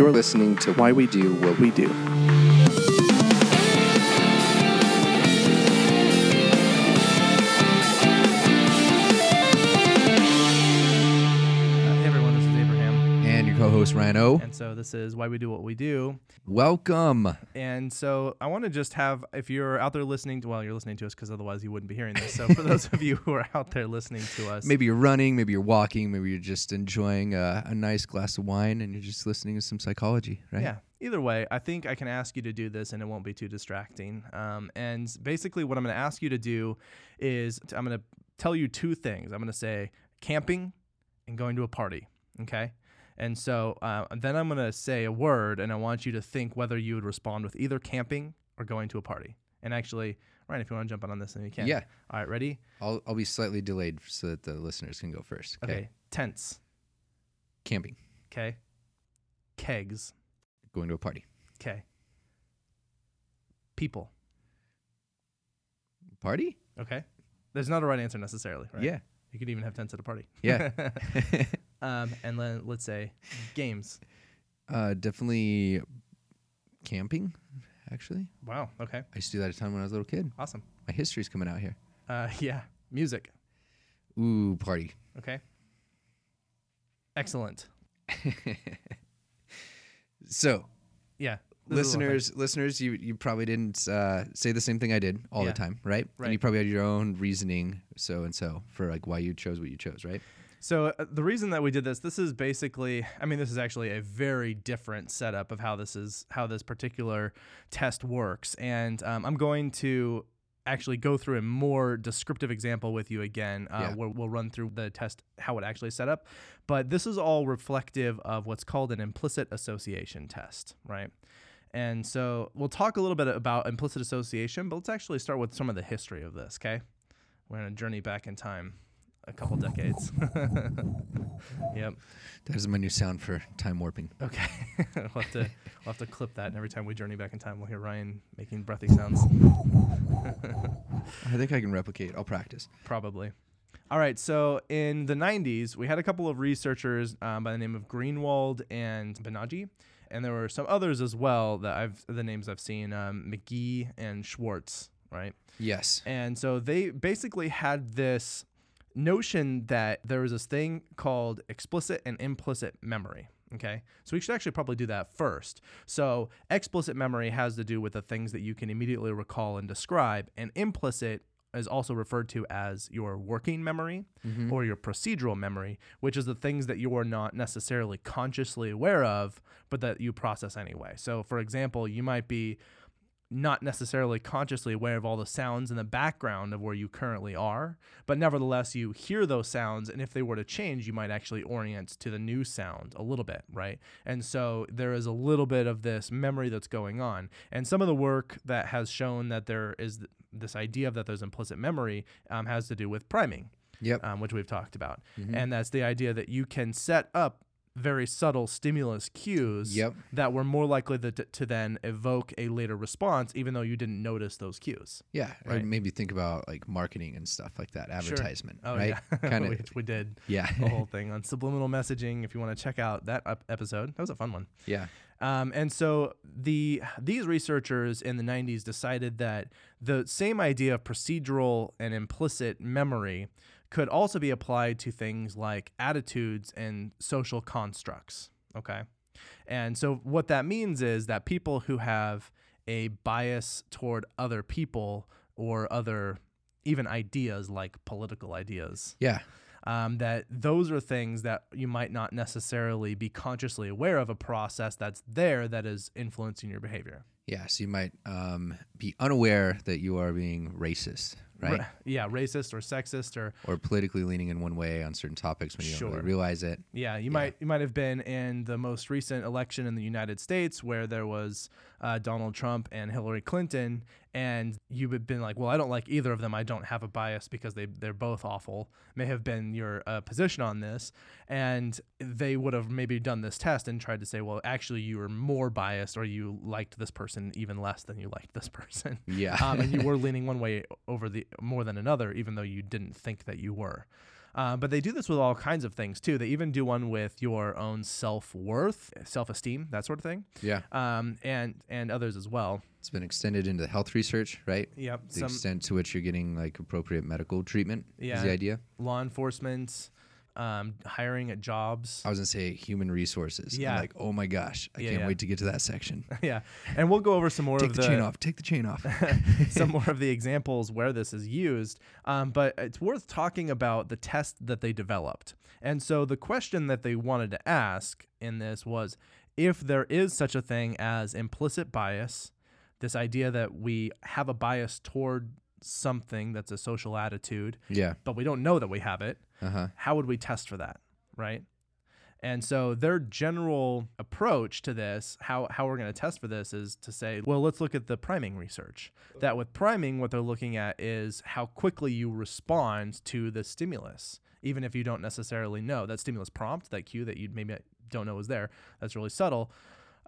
You're listening to Why We Do What We Do. And co-host Ryan O. and so this is why we do what we do. Welcome. And so I want to just have, if you're out there listening to, well, you're listening to us because otherwise you wouldn't be hearing this. So for those of you who are out there listening to us, Maybe you're running, maybe you're walking, maybe you're just enjoying a, a nice glass of wine and you're just listening to some psychology, right? yeah. Either way, I think I can ask you to do this, and it won't be too distracting. Um, and basically, what I'm going to ask you to do is t- I'm going to tell you two things. I'm going to say camping and going to a party. Okay. And so uh, then I'm going to say a word, and I want you to think whether you would respond with either camping or going to a party. And actually, Ryan, if you want to jump in on this, then you can. Yeah. All right. Ready? I'll, I'll be slightly delayed so that the listeners can go first. Okay. Tents. Camping, Okay. Kegs. going to a party, Okay. People. party. Okay. There's not a right answer necessarily, right? Yeah, You could even have tents at a party. yeah. um, and then let's say games. uh, definitely camping. Actually, Wow. Okay. I used to do that a ton when I was a little kid. Awesome. My history's coming out here. Uh, yeah. Music. Ooh, party. Okay. Excellent. So, Yeah. this is a little thing. listeners, listeners, you you probably didn't uh, say the same thing I did all Yeah. the time, right? Right. And you probably had your own reasoning, so and so, for like why you chose what you chose, right? So uh, the reason that we did this, this is basically, I mean, this is actually a very different setup of how this is, how this particular test works, and um, I'm going to actually go through a more descriptive example with you again, uh, Yeah. where we'll run through the test how it actually is set up. But this is all reflective of what's called an implicit association test, right? And so we'll talk a little bit about implicit association, but let's actually start with some of the history of this. Okay, we're gonna journey back in time a couple decades. yep. That is my new sound for time warping. Okay. we'll have to we'll have to clip that, and every time we journey back in time, we'll hear Ryan making breathy sounds. I think I can replicate. I'll practice. Probably. All right. So in the 90s, we had a couple of researchers um, by the name of Greenwald and Banaji, and there were some others as well that I've the names I've seen um, McGhee and Schwartz. Right. Yes. And so they basically had this notion that there is this thing called explicit and implicit memory. Okay. So we should actually probably do that first. So explicit memory has to do with the things that you can immediately recall and describe, and implicit is also referred to as your working memory Mm-hmm. or your procedural memory, which is the things that you are not necessarily consciously aware of, but that you process anyway. So, for example, you might be not necessarily consciously aware of all the sounds in the background of where you currently are, but nevertheless, you hear those sounds. And if they were to change, you might actually orient to the new sound a little bit, right? And so there is a little bit of this memory that's going on. And some of the work that has shown that there is this idea of that there's implicit memory um, has to do with priming Yep. um, which we've talked about. Mhm. And that's the idea that you can set up very subtle stimulus cues Yep. that were more likely to, to then evoke a later response, even though you didn't notice those cues. Yeah. Right. maybe think about like marketing and stuff like that, advertisement, Oh, right? yeah. Kinda- Which we did Yeah. the whole thing on subliminal messaging. If you want to check out that episode, that was a fun one. yeah. Um, and so the these researchers in the 90s decided that the same idea of procedural and implicit memory could also be applied to things like attitudes and social constructs. Okay. And so what that means is that people who have a bias toward other people or other even ideas like political ideas Yeah. um, that those are things that you might not necessarily be consciously aware of a process that's there that is influencing your behavior. Yeah. So you might um, be unaware that you are being racist, right? Ra- yeah, racist or sexist or Or politically leaning in one way on certain topics when you don't really realize it. yeah, you might you might have been in the most recent election in the United States where there was uh, Donald Trump and Hillary Clinton, and you have been like, well, I don't like either of them. I don't have a bias because they they're both awful. May have been your uh, position on this, and they would have maybe done this test and tried to say, well, actually, you were more biased or you liked this person even less than you liked this person. Yeah. um, and you were leaning one way over the more than another, even though you didn't think that you were. Uh, but they do this with all kinds of things too. They even do one with your own self worth, self esteem, that sort of thing, Yeah. um, and and others as well. It's been extended into health research, right? Yep. The Some extent to which you're getting like appropriate medical treatment yeah, is the idea. law enforcement, um, hiring at jobs. I was gonna say human resources. Yeah. I'm like, oh my gosh, I Yeah, can't yeah. wait to get to that section. yeah, and we'll go over some more Take of the, chain off. Take the chain off. some more of the examples where this is used. Um, but it's worth talking about the test that they developed. And so the question that they wanted to ask in this was if there is such a thing as implicit bias, this idea that we have a bias toward something that's a social attitude, yeah. but we don't know that we have it, Uh huh. how would we test for that? Right. And so their general approach to this, how, how we're going to test for this is to say, well, let's look at the priming research. That with priming, what they're looking at is how quickly you respond to the stimulus, even if you don't necessarily know that stimulus prompt, that cue that you maybe don't know is there. That's really subtle.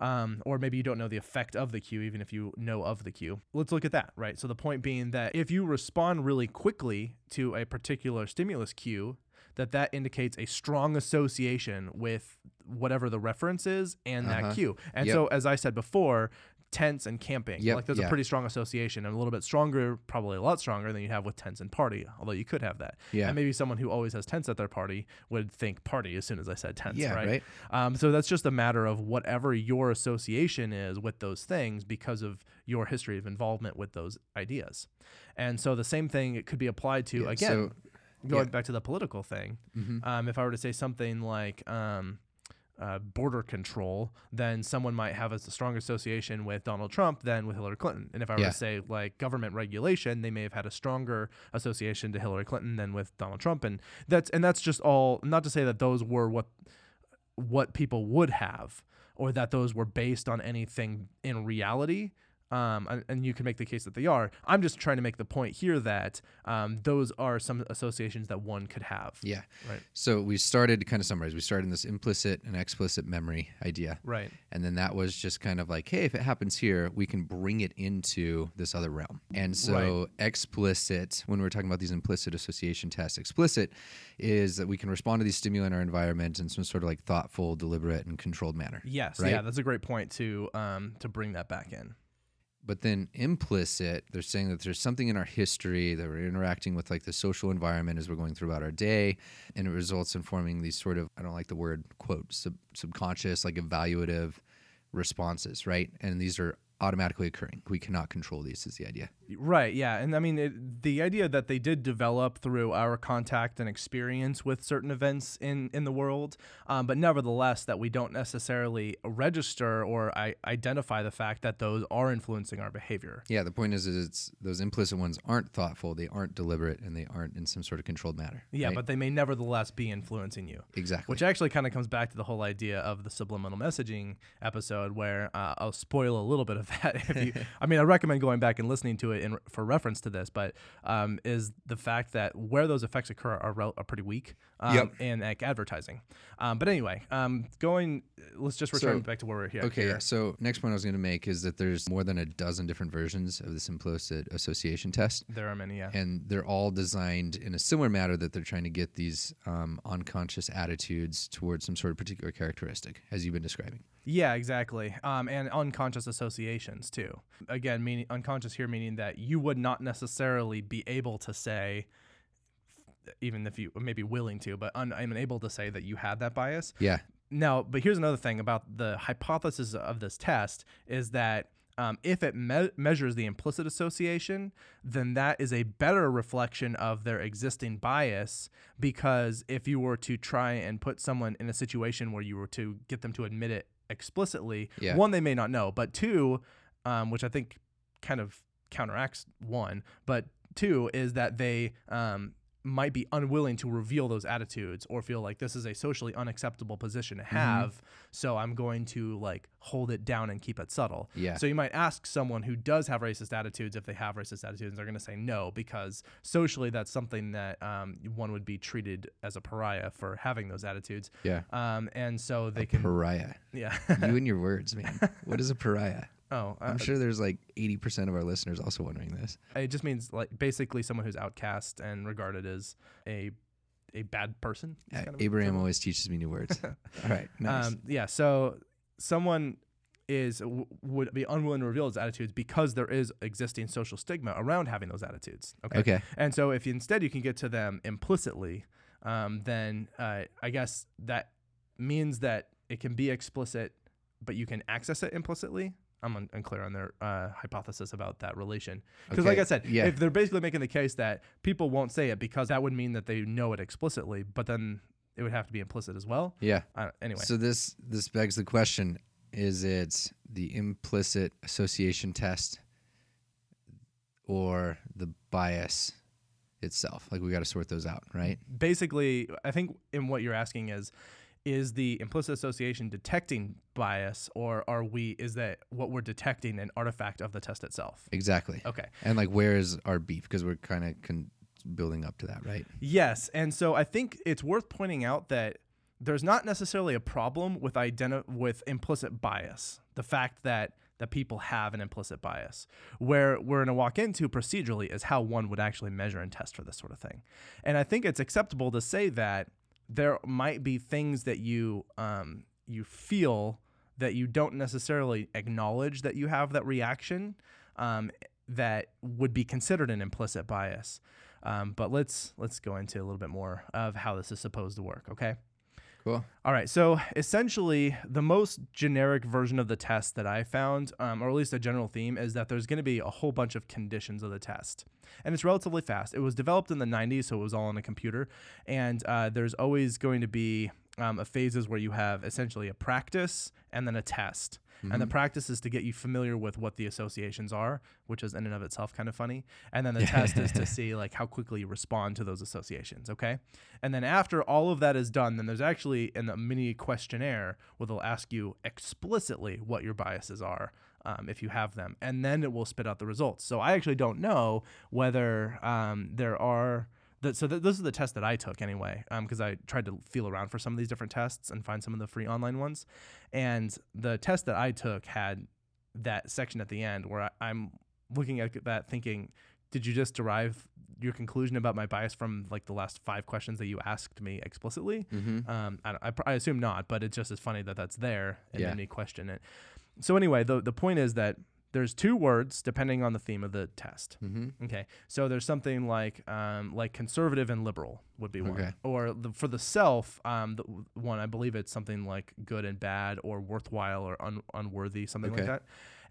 Um, or maybe you don't know the effect of the cue, even if you know of the cue. Let's look at that, right? So the point being that if you respond really quickly to a particular stimulus cue, that that indicates a strong association with whatever the reference is and Uh-huh. that cue. And Yep. so, as I said before, tents and camping, Yep, like there's yeah. a pretty strong association, and a little bit stronger, probably a lot stronger than you have with tents and party. Although you could have that, Yeah. and maybe someone who always has tents at their party would think party as soon as I said tents, Yeah, right? right. Um, so that's just a matter of whatever your association is with those things because of your history of involvement with those ideas. And so the same thing it could be applied to Yeah, again, so- going yeah. back to the political thing. Mhm. Um, if I were to say something like um, uh, border control, then someone might have a strong association with Donald Trump than with Hillary Clinton. And if I were Yeah. to say like government regulation, they may have had a stronger association to Hillary Clinton than with Donald Trump. And that's and that's just all. Not to say that those were what what people would have, or that those were based on anything in reality. Um, and, and you can make the case that they are. I'm just trying to make the point here that um, those are some associations that one could have. Yeah. Right. So we started to kind of summarize. We started in this implicit and explicit memory idea. Right. And then that was just kind of like, hey, if it happens here, we can bring it into this other realm. And so explicit, when we're talking about these implicit association tests, explicit is that we can respond to these stimuli in our environment in some sort of like thoughtful, deliberate, and controlled manner. Yes, Right? yeah, that's a great point to um to bring that back in. But then implicit, they're saying that there's something in our history that we're interacting with like the social environment as we're going throughout our day, and it results in forming these sort of I don't like the word quote sub, subconscious like evaluative responses, right? And these are automatically occurring. We cannot control these. Is the idea? Right, yeah, and I mean it, the idea that they did develop through our contact and experience with certain events in in the world, um, but nevertheless that we don't necessarily register or I, identify the fact that those are influencing our behavior. Yeah. The point is, is it's those implicit ones aren't thoughtful, they aren't deliberate, and they aren't in some sort of controlled manner. Yeah, right? but they may nevertheless be influencing you. exactly. Which actually kind of comes back to the whole idea of the subliminal messaging episode, where uh, I'll spoil a little bit of that. If you, I mean, I recommend going back and listening to it in, for reference to this, but um, is the fact that where those effects occur are, rel- are pretty weak um, Yep. in like advertising. Um, but anyway, um, going, let's just return So- back to where we're here. Okay, here. So next point I was going to make is that there's more than a dozen different versions of this implicit association test, There are many, yeah. and they're all designed in a similar manner that they're trying to get these um, unconscious attitudes towards some sort of particular characteristic, as you've been describing. Yeah, exactly. Um, and unconscious associations too. Again, meaning unconscious here meaning that you would not necessarily be able to say, even if you may be willing to, but un- I'm unable to say that you had that bias. Yeah, Now, but here's another thing about the hypothesis of this test is that um, if it me- measures the implicit association, then that is a better reflection of their existing bias. Because if you were to try and put someone in a situation where you were to get them to admit it explicitly, Yeah. one, they may not know, but two, um, which I think kind of counteracts one, but two is that they um, might be unwilling to reveal those attitudes or feel like this is a socially unacceptable position Mm-hmm. to have so i'm going to like hold it down and keep it subtle Yeah. so you might ask someone who does have racist attitudes if they have racist attitudes they're going to say no because socially that's something that um, one would be treated as a pariah for having those attitudes yeah. um, and so they can Pariah. yeah you and your words, man. What is a pariah? Oh uh, I'm sure there's like 80% of our listeners also wondering this. It just means like basically someone who's outcast and regarded as a a bad person. Uh, kind of Abraham always teaches me new words. All right, nice. Um, yeah. So someone is w- would be unwilling to reveal his attitudes because there is existing social stigma around having those attitudes. Okay. okay. And so if instead you can get to them implicitly, um, then uh, I guess that means that it can be explicit, but you can access it implicitly. I'm un- unclear on their uh, hypothesis about that relation. Because, like I said, yeah. if they're basically making the case that people won't say it because that would mean that they know it explicitly, but then it would have to be implicit as well. Yeah. Don't, anyway, So this this begs the question: Is it the implicit association test or the bias itself? Like we got to sort those out, right? basically, I think in what you're asking is, is the implicit association detecting bias, or are we? Is that what we're detecting an artifact of the test itself? Exactly. Okay. And like, where is our beef? Because we're kind of con- building up to that, right? Yes, and so I think it's worth pointing out that there's not necessarily a problem with identi- with implicit bias. The fact that that people have an implicit bias. Where we're going to walk into procedurally is how one would actually measure and test for this sort of thing. And I think it's acceptable to say that there might be things that you um, you feel that you don't necessarily acknowledge that you have that reaction um, that would be considered an implicit bias. Um, but let's let's go into a little bit more of how this is supposed to work. Okay. Cool. All right. So essentially, the most generic version of the test that I found, um, or at least a general theme, is that there's going to be a whole bunch of conditions of the test. And it's relatively fast. It was developed in the 90s, so it was all on a computer. And uh, there's always going to be um, a phases where you have essentially a practice and then a test. And the practice is to get you familiar with what the associations are, which is in and of itself kind of funny. And then the test is to see like how quickly you respond to those associations. Okay. And then after all of that is done, then there's actually in a mini questionnaire where they'll ask you explicitly what your biases are. Um, if you have them, and then it will spit out the results. So I actually don't know whether um, there are the, so th- this is the tests that I took anyway, because I tried to feel around for some of these different tests and find some of the free online ones. And the test that I took had that section at the end where I, I'm looking at that thinking, did you just derive your conclusion about my bias from like the last five questions that you asked me explicitly? Mm-hmm. Um, I, I, I assume not, but it's just as funny that that's there and Yeah. made me question it. So anyway, the the point is that there's two words depending on the theme of the test. Mm-hmm. Okay, so there's something like um, like conservative and liberal would be one, Okay. or the, for the self, um, the one I believe it's something like good and bad, or worthwhile or un- unworthy, something like Okay. that.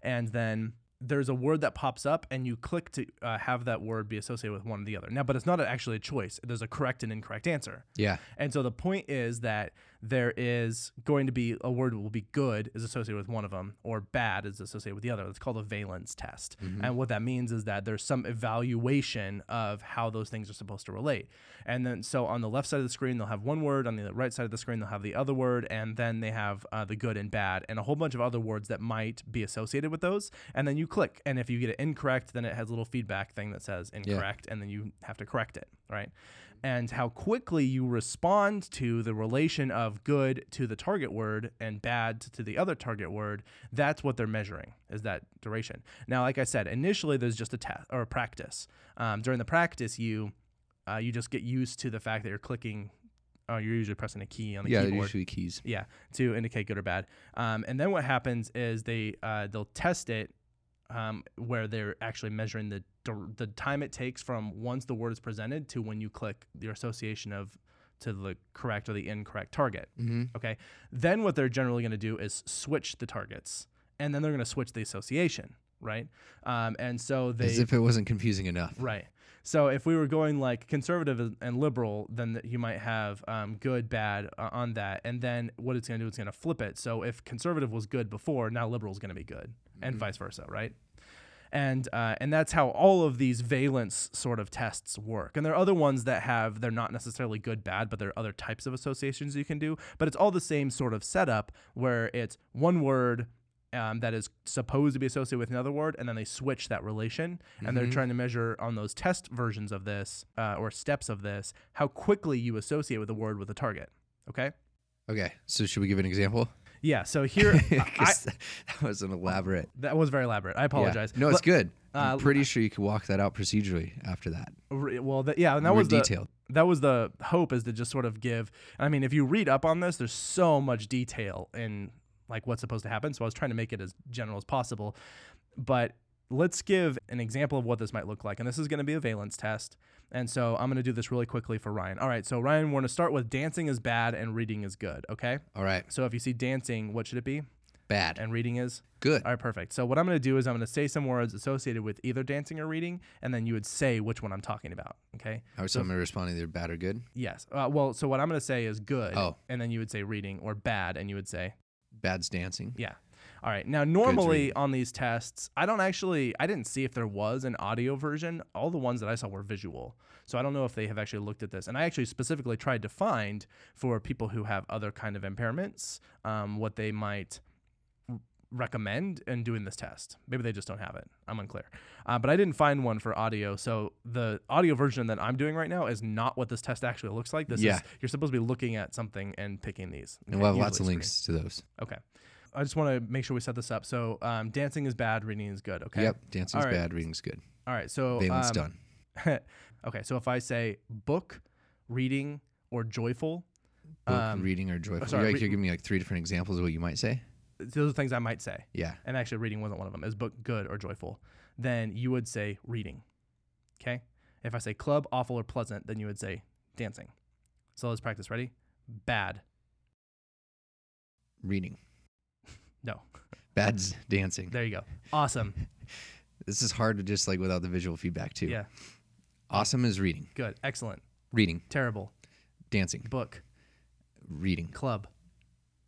And then there's a word that pops up, and you click to uh, have that word be associated with one or the other. Now, but it's not actually a choice. There's a correct and incorrect answer. Yeah. And so the point is that there is going to be a word will be good is associated with one of them, or bad is associated with the other. It's called a valence test. And what that means is that there's some evaluation of how those things are supposed to relate. And then so on the left side of the screen, they'll have one word. On the right side of the screen, they'll have the other word. And then they have uh, the good and bad, and a whole bunch of other words that might be associated with those. And then you click. And if you get it incorrect, then it has a little feedback thing that says incorrect, and then you have to correct it, right? And how quickly you respond to the relation of good to the target word and bad to the other target word that's what they're measuring is that duration now like i said initially there's just a test or a practice um, during the practice you uh, you just get used to the fact that you're clicking uh, you're usually pressing a key on the Yeah. Keyboard usually keys. yeah, to indicate good or bad. Um, and then what happens is they uh, they'll test it um, where they're actually measuring the the time it takes from once the word is presented to when you click your association of to the correct or the incorrect target. Mm-hmm. Okay. Then what they're generally going to do is switch the targets, and then they're going to switch the association, right? Um, and so they As if it wasn't confusing enough. Right. So if we were going like conservative and- liberal, then you might have um, good, bad uh, on that, and then what it's going to do, it's going to flip it. So if conservative was good before, now liberal is going to be good, and vice versa, right? And uh, and that's how all of these valence sort of tests work. And there are other ones that have they're not necessarily good, bad, but there are other types of associations you can do. But it's all the same sort of setup where it's one word um, that is supposed to be associated with another word, and then they switch that relation, and they're trying to measure on those test versions of this uh, or steps of this how quickly you associate with a word with a target. Okay. Okay. So should we give an example? Yeah. So here, I, that was an elaborate. that was very elaborate. I Yeah. apologize. No, it's good. uh, I'm pretty sure you could walk that out procedurally after that. Well, yeah, and that More was the, detailed. that was the hope is to just sort of give. I mean, if you read up on this, there's so much detail in like what's supposed to happen. So I was trying to make it as general as possible, but let's give an example of what this might look like. And this is going to be a valence test. And so I'm going to do this really quickly for Ryan. All right. So, Ryan, we're going to start with dancing is bad and reading is good. Okay. All right. So, if you see dancing, what should it be? Bad. And reading is? Good. All right, perfect. So, what I'm going to do is I'm going to say some words associated with either dancing or reading, and then you would say which one I'm talking about. Okay. All right. So I'm going to respond either bad or good. Yes. Uh, well, so what I'm going to say is good. Oh. And then you would say reading, or bad, and you would say Bad's dancing. yeah. All right. Now, normally on these tests, I don't actually, I didn't see if there was an audio version. All the ones that I saw were visual. So I don't know if they have actually looked at this. And I actually specifically tried to find for people who have other kind of impairments um, what they might recommend in doing this test. Maybe they just don't have it. I'm unclear. Uh, but I didn't find one for audio. So the audio version that I'm doing right now is not what this test actually looks like. This Yeah. is you're supposed to be looking at something and picking these. And we'll have usually lots of screen. links to those. Okay. I just want to make sure we set this up. So, um, dancing is bad, reading is good. Okay. Yep. Dancing's All right. bad. Reading's good. All right. So, Valence um, done. okay. So, if I say book, reading, or joyful, Book, um, reading, or joyful. sorry, You're, re- you're giving me like three different examples of what you might say. Those are things I might say. Yeah. And actually, reading wasn't one of them. Is book good or joyful? Then you would say reading. Okay. If I say club, awful, or pleasant, then you would say dancing. So let's practice. Ready? Bad. Reading. No. Bad's dancing. There you go. Awesome. This is hard to just like without the visual feedback too. Yeah. Awesome is reading. Good. Excellent. Reading. Terrible. Dancing. Book. Reading. Club.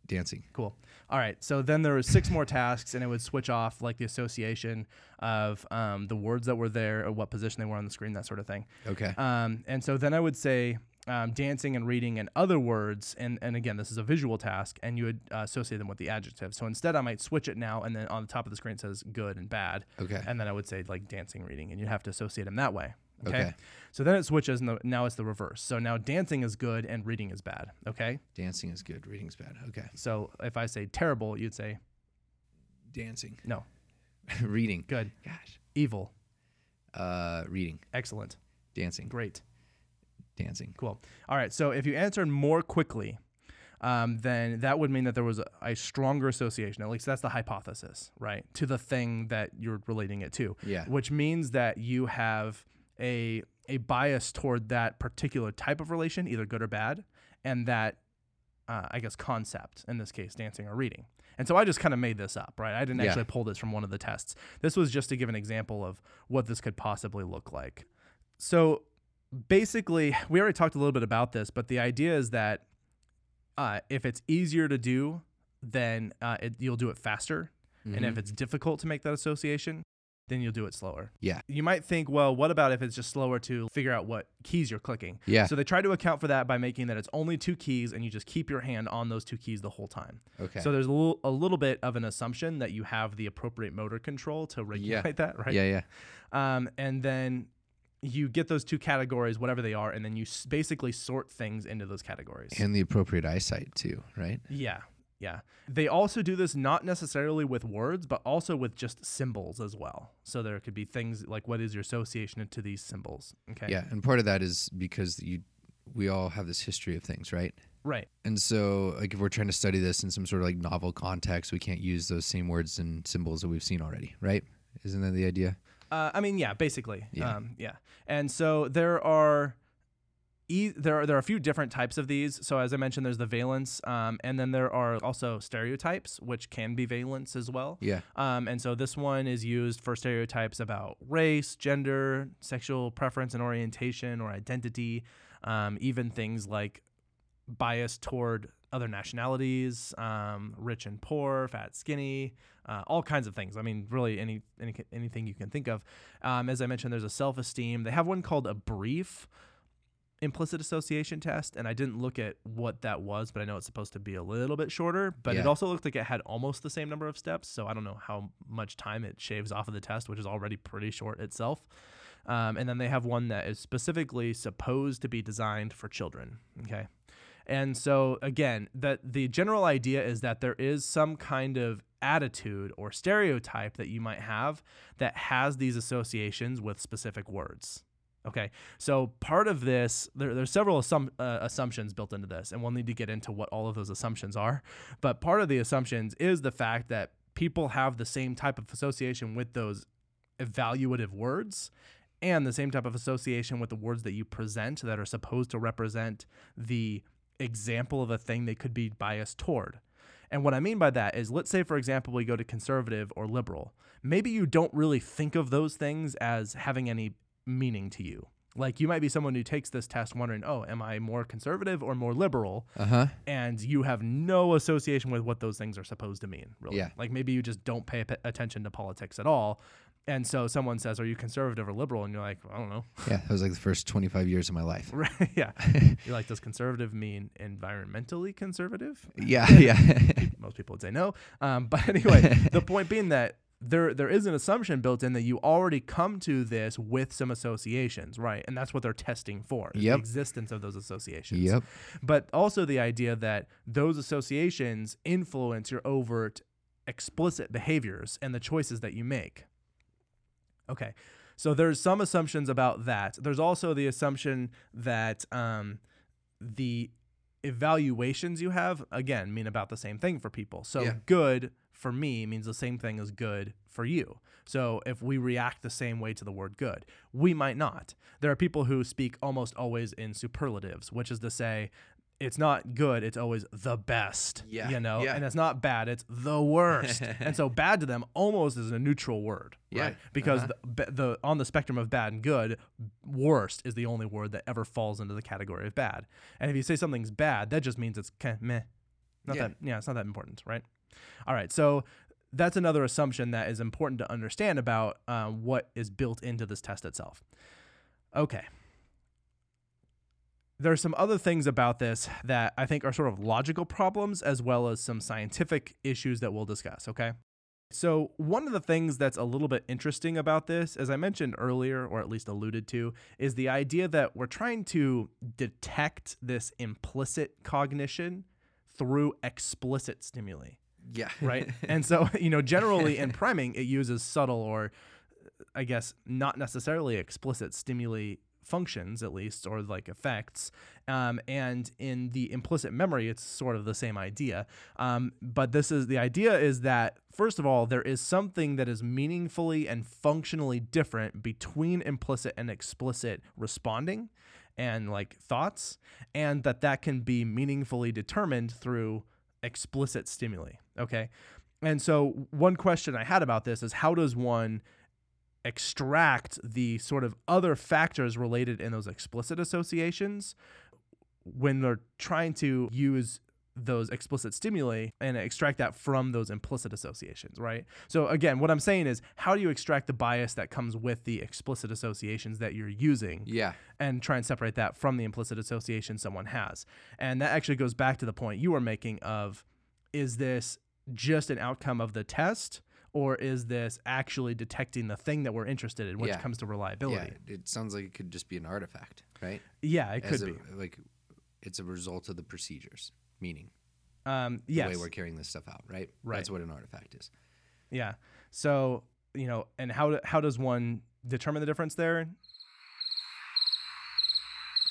Dancing. Cool. All right. So then there was six more tasks, and it would switch off like the association of um, the words that were there, or what position they were on the screen, that sort of thing. Okay. Um, and so then I would say um, dancing and reading and other words, and and again, this is a visual task, and you would uh, associate them with the adjective. So instead, I might switch it now, and then on the top of the screen it says good and bad, Okay. and then I would say like dancing, reading, and you'd have to associate them that way. Okay. Okay. So then it switches, and the, now it's the reverse. So now dancing is good and reading is bad. Okay. Dancing is good. Reading's bad. Okay. So if I say terrible, you'd say Dancing. no. reading. Good. Gosh. Evil. Uh, reading. Excellent. Dancing. Great. Dancing. Cool. All right. So if you answered more quickly, um, then that would mean that there was a, a stronger association. At least that's the hypothesis, right? To the thing that you're relating it to. Yeah. Which means that you have a a bias toward that particular type of relation, either good or bad, and that uh, I guess concept in this case, dancing or reading. And so I just kind of made this up, right? I didn't Yeah. actually pull this from one of the tests. This was just to give an example of what this could possibly look like. So basically, we already talked a little bit about this, but the idea is that uh, if it's easier to do, then uh, it, you'll do it faster. And if Mhm. it's difficult to make that association, then you'll do it slower. Yeah. You might think, well, what about if it's just slower to figure out what keys you're clicking? Yeah. So they try to account for that by making that it's only two keys and you just keep your hand on those two keys the whole time. okay. So there's a little, a little bit of an assumption that you have the appropriate motor control to regulate that, right? Yeah. Yeah. Um, and then you get those two categories, whatever they are, and then you s- basically sort things into those categories. And the appropriate eyesight too, right? yeah. Yeah. They also do this not necessarily with words, but also with just symbols as well. So there could be things like what is your association to these symbols? Okay. Yeah. And part of that is because you, we all have this history of things, right? Right. And so, like, if we're trying to study this in some sort of like novel context, we can't use those same words and symbols that we've seen already, right? Isn't that the idea? Uh, I mean, yeah, basically. Yeah. Um, yeah. And so there are. E- there are there are a few different types of these. So as I mentioned, there's the valence, um, and then there are also stereotypes, which can be valence as well. Yeah. Um, and so this one is used for stereotypes about race, gender, sexual preference and orientation or identity, um, even things like bias toward other nationalities, um, rich and poor, fat, skinny, uh, all kinds of things. I mean, really any, any anything you can think of. Um, as I mentioned, there's a self-esteem. They have one called a brief implicit association test and i didn't look at what that was but i know it's supposed to be a little bit shorter but it also looked like it had almost the same number of steps so i don't know how much time it shaves off of the test which is already pretty short itself. Um, and then they have one that is specifically supposed to be designed for children okay? And so again that the general idea is that there is some kind of attitude or stereotype that you might have that has these associations with specific words Okay, so part of this, there, there's several assum- uh, assumptions built into this, and we'll need to get into what all of those assumptions are. But part of the assumptions is the fact that people have the same type of association with those evaluative words and the same type of association with the words that you present that are supposed to represent the example of a thing they could be biased toward. And what I mean by that is, let's say, for example, we go to conservative or liberal. Maybe you don't really think of those things as having any meaning to you. Like you might be someone who takes this test wondering, oh, am I more conservative or more liberal? Uh huh. And you have no association with what those things are supposed to mean, really. Yeah. Like maybe you just don't pay p- attention to politics at all. And so someone says, are you conservative or liberal? And you're like, I don't know. Yeah, that was like the first 25 years of my life. Right. yeah. You're like, does conservative mean environmentally conservative? Yeah, yeah. Most people would say no. Um, but anyway, the point being that there there is an assumption built in that you already come to this with some associations, right? And that's what they're testing for yep. the existence of those associations. yep. But also the idea that those associations influence your overt explicit behaviors and the choices that you make. Okay. So there's some assumptions about that. There's also the assumption that um, the evaluations you have again mean about the same thing for people. So Yeah. good for me means the same thing as good for you. So if we react the same way to the word good, we might not. There are people who speak almost always in superlatives, which is to say it's not good, it's always the best. Yeah, You know, yeah. and it's not bad, it's the worst. and so bad to them almost is a neutral word. Yeah, Right. Because uh-huh. the, the on the spectrum of bad and good, worst is the only word that ever falls into the category of bad. And if you say something's bad, that just means it's kind of meh. Not Yeah. that yeah, it's not that important, right? All right, so that's another assumption that is important to understand about uh, what is built into this test itself. Okay. There are some other things about this that I think are sort of logical problems as well as some scientific issues that we'll discuss, okay? So, one of the things that's a little bit interesting about this, as I mentioned earlier, or at least alluded to, is the idea that we're trying to detect this implicit cognition through explicit stimuli Yeah. right? and so, you know, generally in priming, it uses subtle or, I guess, not necessarily explicit stimuli functions, at least, or like effects. Um, and in the implicit memory, it's sort of the same idea. Um, but this is the idea is that, first of all, there is something that is meaningfully and functionally different between implicit and explicit responding and like thoughts, and that that can be meaningfully determined through explicit stimuli. Okay. And so, one question I had about this is how does one extract the sort of other factors related in those explicit associations when they're trying to use those explicit stimuli and extract that from those implicit associations, right? So again, what I'm saying is how do you extract the bias that comes with the explicit associations that you're using Yeah. and try and separate that from the implicit association someone has. And that actually goes back to the point you were making of is this just an outcome of the test or is this actually detecting the thing that we're interested in, which Yeah. comes to Yeah. reliability? It sounds like it could just be an artifact, right? Yeah, it As could a- be. Like, it's a result of the procedures, meaning Um, the way we're carrying this stuff out, right? Right. That's what an artifact is. Yeah. So, you know, and how how does one determine the difference there?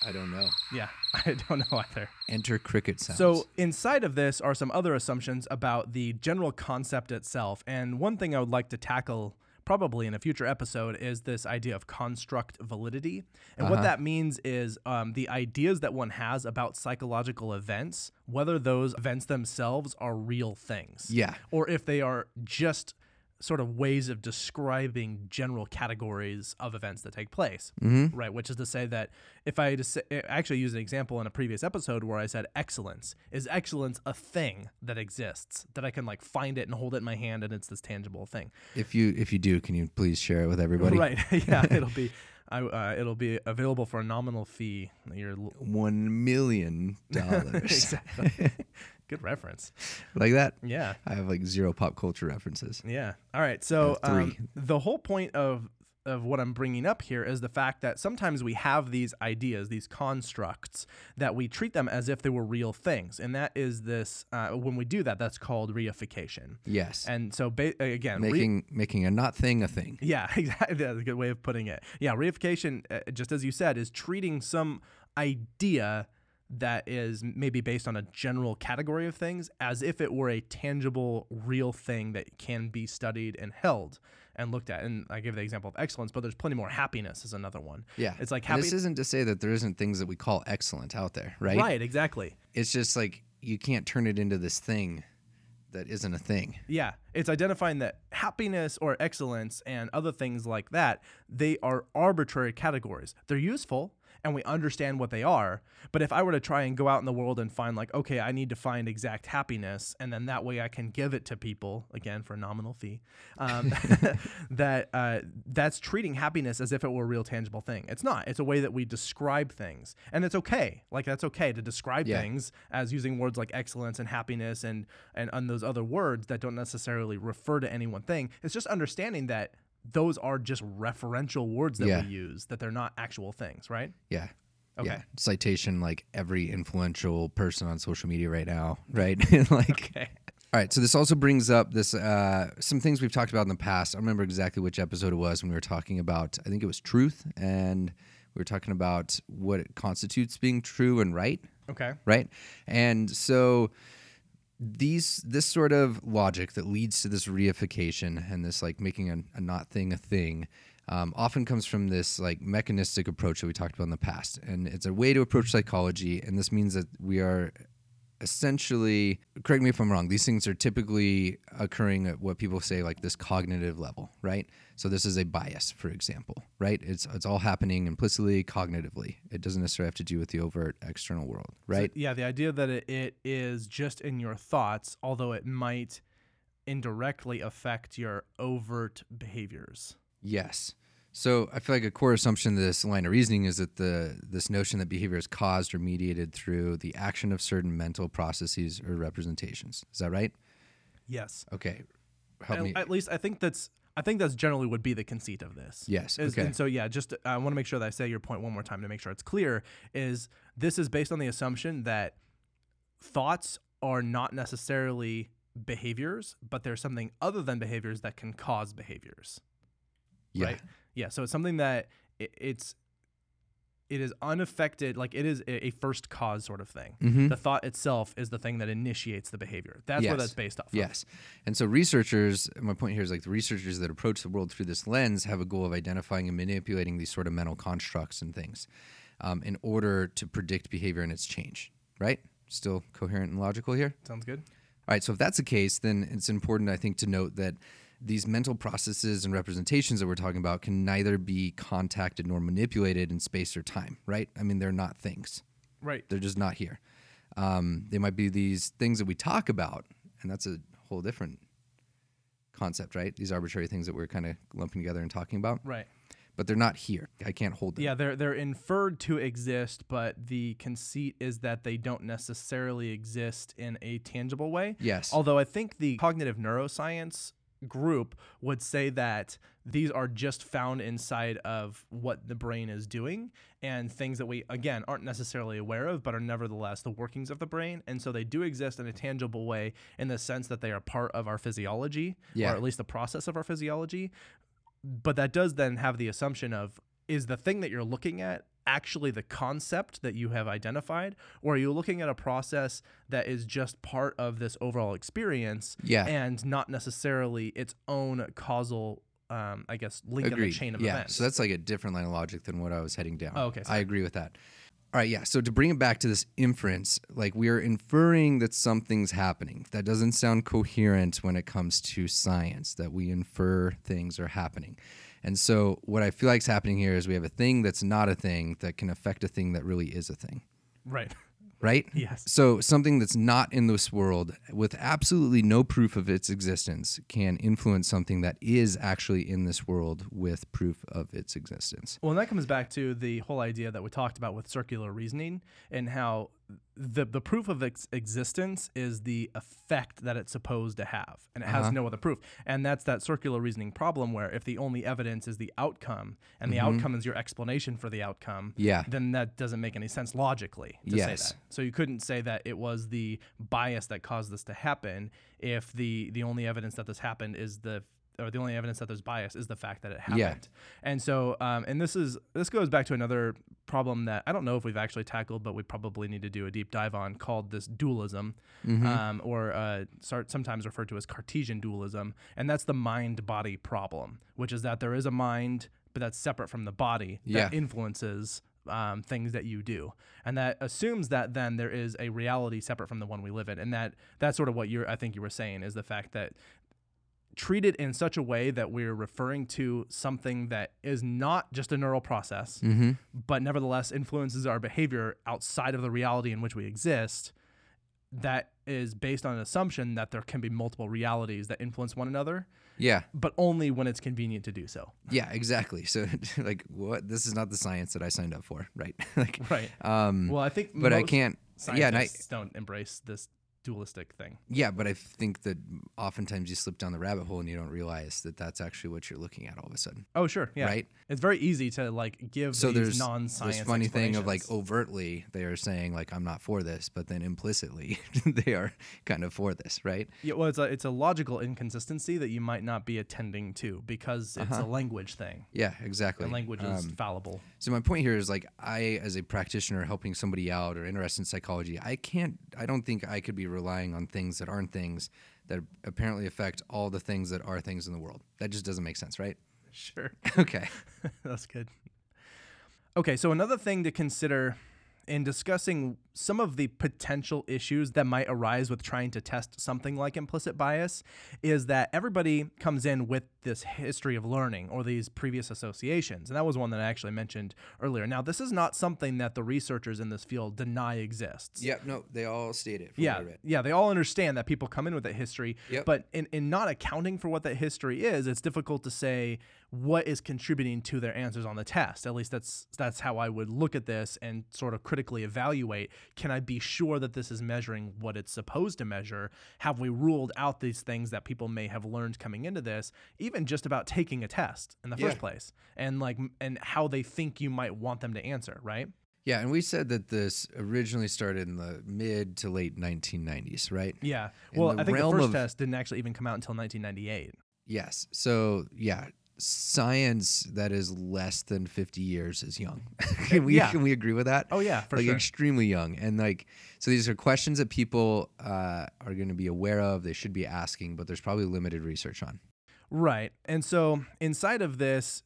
I don't know. Yeah, I don't know either. Enter cricket sounds. So, inside of this are some other assumptions about the general concept itself. And one thing I would like to tackle probably in a future episode is this idea of construct validity. And what Uh-huh. that means is um, the ideas that one has about psychological events, whether those events themselves are real things. yeah, Or if they are just sort of ways of describing general categories of events that take place mm-hmm. right? Which is to say that if I just I actually used an example in a previous episode where I said excellence is excellence a thing that exists that I can like find it and hold it in my hand and it's this tangible thing, if you if you do, can you please share it with everybody? right? yeah, it'll be. I, uh, it'll be available for a nominal fee. Your l- One million dollars, exactly. Good reference. like that. Yeah. I have like zero pop culture references. Yeah. All right. So um, the whole point of of what I'm bringing up here is the fact that sometimes we have these ideas, these constructs, that we treat them as if they were real things, and that is this. Uh, when we do that, that's called reification. Yes. And so, ba- again, re- making making a not thing a thing. yeah, exactly. That's a good way of putting it. Yeah, reification, uh, just as you said, is treating some idea that is maybe based on a general category of things as if it were a tangible, real thing that can be studied and held and looked at. And I give the example of excellence, but there's plenty more. Happiness is another one. Yeah. It's like happy. This isn't to say that there isn't things that we call excellent out there, right? Right, exactly. It's just like you can't turn it into this thing that isn't a thing. Yeah, it's identifying that happiness or excellence and other things like that, they are arbitrary categories. They're useful and we understand what they are. But if I were to try and go out in the world and find, like, okay, I need to find exact happiness, and then that way I can give it to people, again, for a nominal fee, um, that uh, that's treating happiness as if it were a real tangible thing. It's not. It's a way that we describe things. And it's okay. Like, that's okay to describe Yeah. things as using words like excellence and happiness and, and, and those other words that don't necessarily refer to any one thing. It's just understanding that those are just referential words that Yeah. we use, that they're not actual things, right? Yeah. Okay. Yeah. Citation like every influential person on social media right now, right? like Okay. All right, so this also brings up this uh, some things we've talked about in the past. I remember exactly which episode it was when we were talking about. I think it was truth, and we were talking about what constitutes being true and right, Okay. right? And so these this sort of logic that leads to this reification and this like making a, a not thing a thing um, often comes from this like mechanistic approach that we talked about in the past. And it's a way to approach psychology and this means that we are essentially correct me if i'm wrong these things are typically occurring at what people say like this cognitive level right so this is a bias for example right it's it's all happening implicitly cognitively it doesn't necessarily have to do with the overt external world right So, yeah, the idea that it, it is just in your thoughts, although it might indirectly affect your overt behaviors. Yes. So I feel like a core assumption of this line of reasoning is that the this notion that behavior is caused or mediated through the action of certain mental processes or representations. Is that right? Yes. Okay. Help At, me. at least I think that's I think that's generally would be the conceit of this. Yes, Is- okay. And so yeah, just uh, I want to make sure that I say your point one more time to make sure it's clear. Is this is based on the assumption that thoughts are not necessarily behaviors, but there's something other than behaviors that can cause behaviors. yeah. Right. Yeah. So it's something that i it's it is unaffected, like it is a, first cause sort of thing. Mhm. The thought itself is the thing that initiates the behavior. That's where Yes. that's based off. of. Yes. And so researchers, my point here is like the researchers that approach the world through this lens have a goal of identifying and manipulating these sort of mental constructs and things um, in order to predict behavior and its change, right? Still coherent and logical here? Sounds good. All right, so if that's the case, then it's important, I think, to note that these mental processes and representations that we're talking about can neither be contacted nor manipulated in space or time, right? I mean, they're not things, Right. they're just not here. Um, they might be these things that we talk about, and that's a whole different concept, right? These arbitrary things that we're kind of lumping together and talking about, Right. but they're not here. I can't hold them. Yeah, they're they're inferred to exist, but the conceit is that they don't necessarily exist in a tangible way. Yes. Although I think the cognitive neuroscience group would say that these are just found inside of what the brain is doing and things that we again aren't necessarily aware of but are nevertheless the workings of the brain and so they do exist in a tangible way in the sense that they are part of our physiology Yeah. or at least the process of our physiology but that does then have the assumption of is the thing that you're looking at actually the concept that you have identified or are you looking at a process that is just part of this overall experience Yeah. and not necessarily its own causal um, i guess link in the chain of yeah. events So that's like a different line of logic than what I was heading down. Oh, okay, I agree with that. All right, yeah. So to bring it back to this inference, like we are inferring that something's happening. That doesn't sound coherent when it comes to science, that we infer things are happening. And so what I feel like is happening here is we have a thing that's not a thing that can affect a thing that really is a thing. right Right? yes So something that's not in this world with absolutely no proof of its existence can influence something that is actually in this world with proof of its existence. Well, and that comes back to the whole idea that we talked about with circular reasoning and how the the proof of its existence is the effect that it's supposed to have, and it Uh-huh. has no other proof. And that's that circular reasoning problem where if the only evidence is the outcome, and the outcome is your explanation for the outcome, Mm-hmm. Yeah. then that doesn't make any sense logically to Yes. say that. So you couldn't say that it was the bias that caused this to happen if the the only evidence that this happened is the or the only evidence that there's bias is the fact that it happened. Yeah. And so, um, and this is this goes back to another problem that I don't know if we've actually tackled, but we probably need to do a deep dive on, called this dualism, Mm-hmm. um, or uh, sometimes referred to as Cartesian dualism, and that's the mind-body problem, which is that there is a mind, but that's separate from the body that Yeah. influences um, things that you do, and that assumes that then there is a reality separate from the one we live in, and that that's sort of what you're I think you were saying is the fact that treated in such a way that we're referring to something that is not just a neural process, Mm-hmm. but nevertheless influences our behavior outside of the reality in which we exist, that is based on an assumption that there can be multiple realities that influence one another, Yeah. but only when it's convenient to do so. Yeah, exactly. So like what this is not the science that I signed up for, right? like Right. um Well, I think but I can't yeah, and I don't embrace this dualistic thing. yeah, but I think that oftentimes you slip down the rabbit hole and you don't realize that that's actually what you're looking at all of a sudden. Oh, sure. Yeah. Right. It's very easy to like give So these there's non-science this funny thing of like overtly they are saying like I'm not for this, but then implicitly they are kind of for this, right? Yeah, well, it's a it's a logical inconsistency that you might not be attending to because it's Uh-huh. a language thing. Yeah, exactly. And language is Um, fallible. So my point here is like I as a practitioner helping somebody out or interested in psychology, I can't I don't think I could be relying on things that aren't things that apparently affect all the things that are things in the world. That just doesn't make sense, right? Sure. Okay. That's good. Okay, so another thing to consider in discussing some of the potential issues that might arise with trying to test something like implicit bias is that everybody comes in with this history of learning or these previous associations. And that was one that I actually mentioned earlier. Now, this is not something that the researchers in this field deny exists. Yeah, no, they all state it. Yeah, what I read. yeah, they all understand that people come in with that history, Yep. but in, in not accounting for what that history is, it's difficult to say what is contributing to their answers on the test. At least that's that's how I would look at this and sort of critically evaluate. Can I be sure that this is measuring what it's supposed to measure? Have we ruled out these things that people may have learned coming into this, even just about taking a test in the first place, and like and how they think you might want them to answer, right? Yeah, and we said that this originally started in the mid to late 1990s, right? Yeah. In Well, I think the first of- test didn't actually even come out until 1998. Yes. So, yeah, science that is less than 50 years is young. can we Yeah. can we agree with that? Oh yeah, for like sure. extremely young and like so these are questions that people uh, are going to be aware of they should be asking but there's probably limited research on Right. And so inside of this,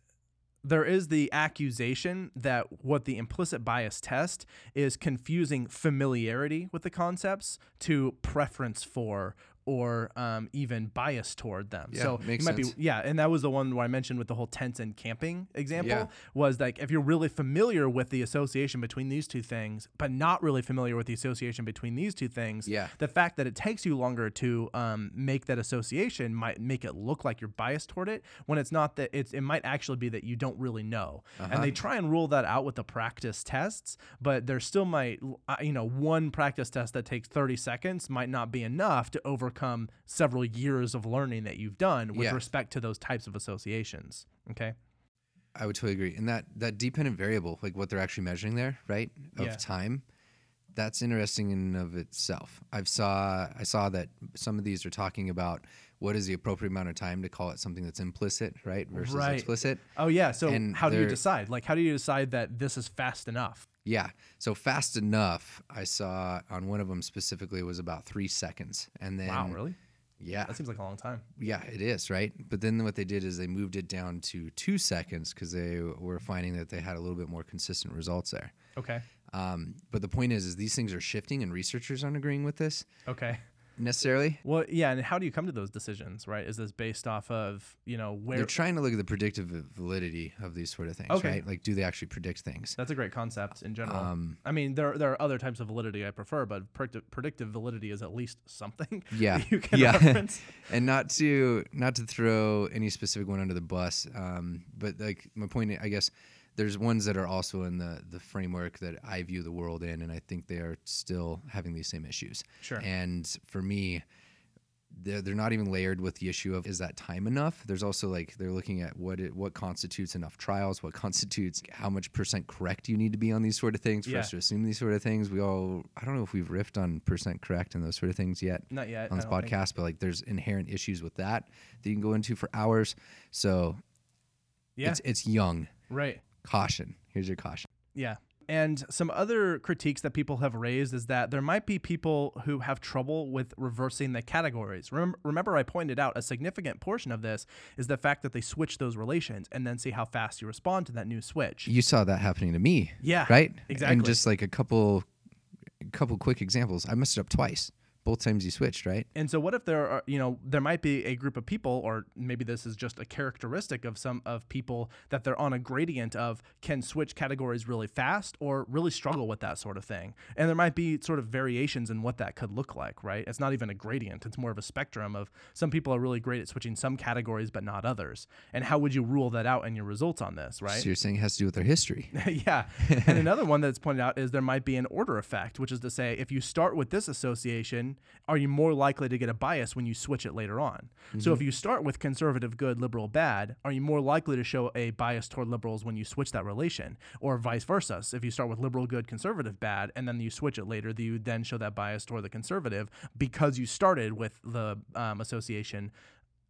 there is the accusation that what the implicit bias test is confusing familiarity with the concepts to preference for or um, even bias toward them. Yeah, so makes you might sense. be yeah, and that was the one where I mentioned with the whole tents and camping example Yeah. was like if you're really familiar with the association between these two things, but not really familiar with the association between these two things, Yeah. the fact that it takes you longer to um, make that association might make it look like you're biased toward it when it's not that it's it might actually be that you don't really know Uh-huh. and they try and rule that out with the practice tests but there still might uh, you know one practice test that takes 30 seconds might not be enough to overcome several years of learning that you've done with Yeah. respect to those types of associations okay? I would totally agree. And that that dependent variable like what they're actually measuring there right of Yeah. time that's interesting in and of itself. I've saw i saw that some of these are talking about what is the appropriate amount of time to call it something that's implicit right versus Right. explicit. Oh yeah. So And how do you decide? Like how do you decide that this is fast enough Yeah. So fast enough, I saw on one of them specifically was about three seconds, and then wow really? Yeah, that seems like a long time. Yeah, it is right. But then what they did is they moved it down to two seconds because they were finding that they had a little bit more consistent results there. okay. Um, but the point is, is these things are shifting, and researchers aren't agreeing with this. Okay necessarily. Well, yeah, and how do you come to those decisions, right? Is this based off of, you know, where They're trying to look at the predictive validity of these sort of things, Okay. right? Like, do they actually predict things? that's a great concept in general. Um, I mean, there there are other types of validity I prefer, but predictive, predictive validity is at least something Yeah, you can yeah. reference. and not to not to throw any specific one under the bus um, but like my point i guess there's ones that are also in the the framework that I view the world in, and I think they are still having these same issues. Sure. And for me, they're, they're not even layered with the issue of is that time enough there's also like they're looking at what it, what constitutes enough trials what constitutes how much percent correct you need to be on these sort of things for Yeah. us to assume these sort of things we all i don't know if we've riffed on percent correct and those sort of things yet Not yet. on this podcast but like there's inherent issues with that that you can go into for hours so Yeah. it's it's young right. Caution here's your caution Yeah. And some other critiques that people have raised is that there might be people who have trouble with reversing the categories. Remem- Remember, I pointed out a significant portion of this is the fact that they switch those relations and then see how fast you respond to that new switch. you saw that happening to me Yeah. right exactly. and just like a couple a couple quick examples i messed it up twice both times you switched right And so, what if there are, you know, there might be a group of people, or maybe this is just a characteristic of some of people that they're on a gradient of can switch categories really fast or really struggle with that sort of thing. And there might be sort of variations in what that could look like, right? It's not even a gradient, it's more of a spectrum of some people are really great at switching some categories, but not others. And how would you rule that out in your results on this, right? So you're saying it has to do with their history. yeah. And another one that's pointed out is there might be an order effect, which is to say, if you start with this association, are you more likely to get a bias when you switch it later on? So if you start with conservative good, liberal bad, are you more likely to show a bias toward liberals when you switch that relation? Or vice versa. So if you start with liberal good, conservative bad, and then you switch it later, do you then show that bias toward the conservative because you started with the um, association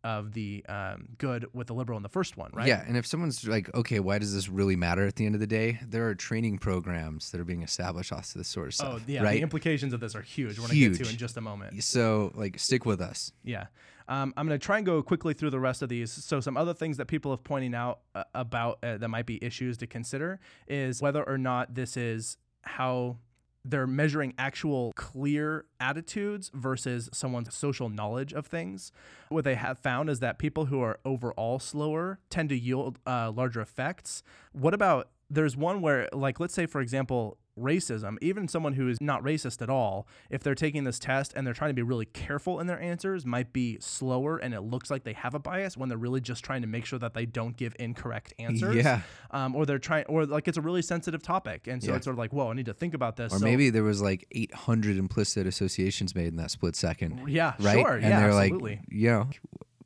of the um, good with the liberal in the first one, right? Yeah, and if someone's like, okay, why does this really matter at the end of the day? There are training programs that are being established off to this sort of stuff. Oh, yeah. right. The implications of this are huge. We're going to get to in just a moment. so like, stick with us. Yeah. Um, I'm going to try and go quickly through the rest of these. So, some other things that people have pointing out uh, about uh, that might be issues to consider is whether or not this is how they're measuring actual clear attitudes versus someone's social knowledge of things. What they have found is that people who are overall slower tend to yield uh, larger effects. What about there's one where, like, let's say, for example, racism, even someone who is not racist at all, if they're taking this test and they're trying to be really careful in their answers, might be slower and it looks like they have a bias when they're really just trying to make sure that they don't give incorrect answers. Yeah. Um, or they're trying, or like it's a really sensitive topic. And so Yeah. it's sort of like, whoa, I need to think about this. Or So- maybe there was like 800 implicit associations made in that split second. yeah, Right. sure. and yeah, they're absolutely. like, you know,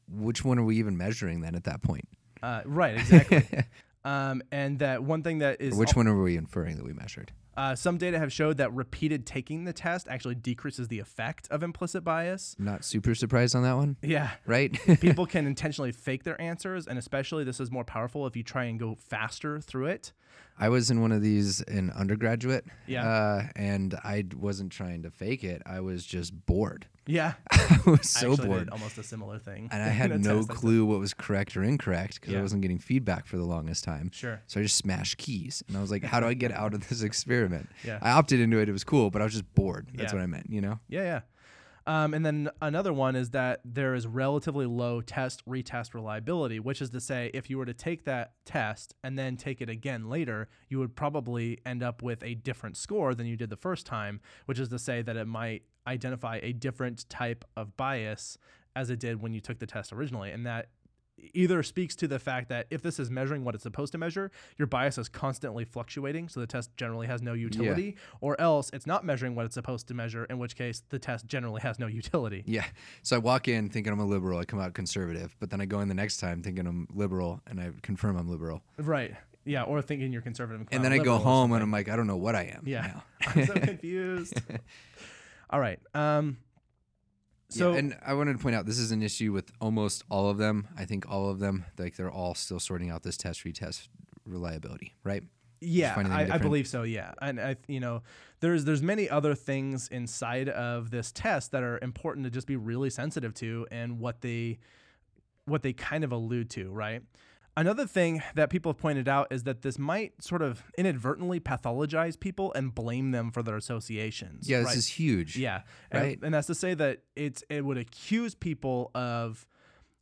which one are we even measuring then at that point? uh, right, exactly. um, and that one thing that is Or which one are we inferring that we measured? Uh, some data have showed that repeated taking the test actually decreases the effect of implicit bias. Not super surprised on that one, Yeah. right? People can intentionally fake their answers, and especially this is more powerful if you try and go faster through it. I was in one of these in undergraduate. Yeah. Uh, and I wasn't trying to fake it. I was just bored. Yeah. I was so actually bored. almost a similar thing. And I had no clue what was correct or incorrect because Yeah. I wasn't getting feedback for the longest time. Sure. So I just smashed keys. And I was like, how do I get out of this experiment? Yeah. I opted into it. It was cool, but I was just bored. That's Yeah. what I meant, you know? Yeah, yeah. Um, and then another one is that there is relatively low test retest reliability, which is to say, if you were to take that test and then take it again later, you would probably end up with a different score than you did the first time, which is to say that it might identify a different type of bias as it did when you took the test originally. And that either speaks to the fact that if this is measuring what it's supposed to measure, your bias is constantly fluctuating, so the test generally has no utility, or else it's not measuring what it's supposed to measure, in which case the test generally has no utility. Yeah. So I walk in thinking I'm a liberal. I come out conservative. But then I go in the next time thinking I'm liberal and I confirm I'm liberal. Right. Yeah, or thinking you're conservative. And then I go home and I'm like, I don't know what I am. Yeah. now. I'm so confused. All right. Um. So yeah, and I wanted to point out this is an issue with almost all of them. I think all of them, like they're all still sorting out this test retest reliability, right? Yeah, I, I believe so. Yeah, and I, you know, there's there's many other things inside of this test that are important to just be really sensitive to, and what they what they kind of allude to, right? Another thing that people have pointed out is that this might sort of inadvertently pathologize people and blame them for their associations. Yeah, this right? is huge. Yeah, and, Right. and that's to say that it's it would accuse people of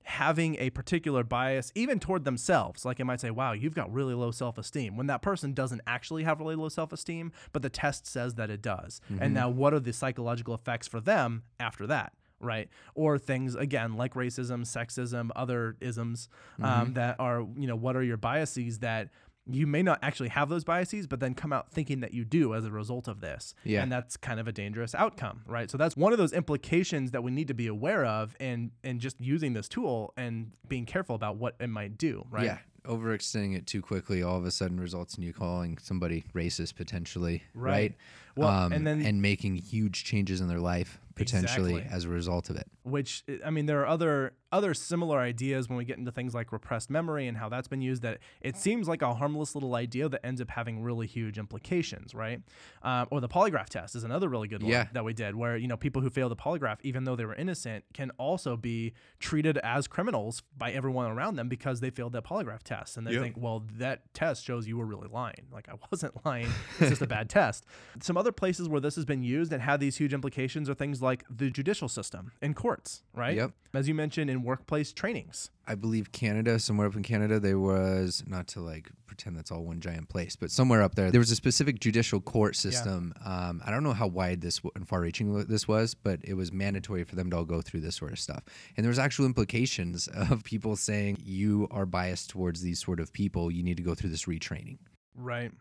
having a particular bias even toward themselves like it might say wow you've got really low self-esteem when that person doesn't actually have really low self-esteem but the test says that it does and mm-hmm. now what are the psychological effects for them after that right or things again like racism sexism other isms um, that are you know what are your biases that you may not actually have those biases, but then come out thinking that you do as a result of this. Yeah. And that's kind of a dangerous outcome, right? So that's one of those implications that we need to be aware of and and just using this tool and being careful about what it might do, right? Yeah. Overextending it too quickly all of a sudden results in you calling somebody racist potentially, Right. right? Well, um, and then- and making huge changes in their life potentially Exactly. as a result of it. which I mean there are other other similar ideas when we get into things like repressed memory and how that's been used that it seems like a harmless little idea that ends up having really huge implications right um, or the polygraph test is another really good one Yeah. that we did where you know people who fail the polygraph even though they were innocent can also be treated as criminals by everyone around them because they failed that polygraph test and they Yep. think well that test shows you were really lying like I wasn't lying it's just a bad test some other places where this has been used and had these huge implications are things like the judicial system in courts right Yep. as you mentioned in workplace trainings. I believe Canada, somewhere up in Canada, there was not to like pretend that's all one giant place, but somewhere up there, there was a specific judicial court system. Um, I don't know how wide this w- and far-reaching this was, but it was mandatory for them to all go through this sort of stuff. And there was actual implications of people saying you are biased towards these sort of people. You need to go through this retraining. Right.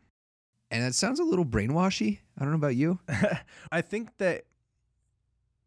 And that sounds a little brainwashy. I don't know about you. I think that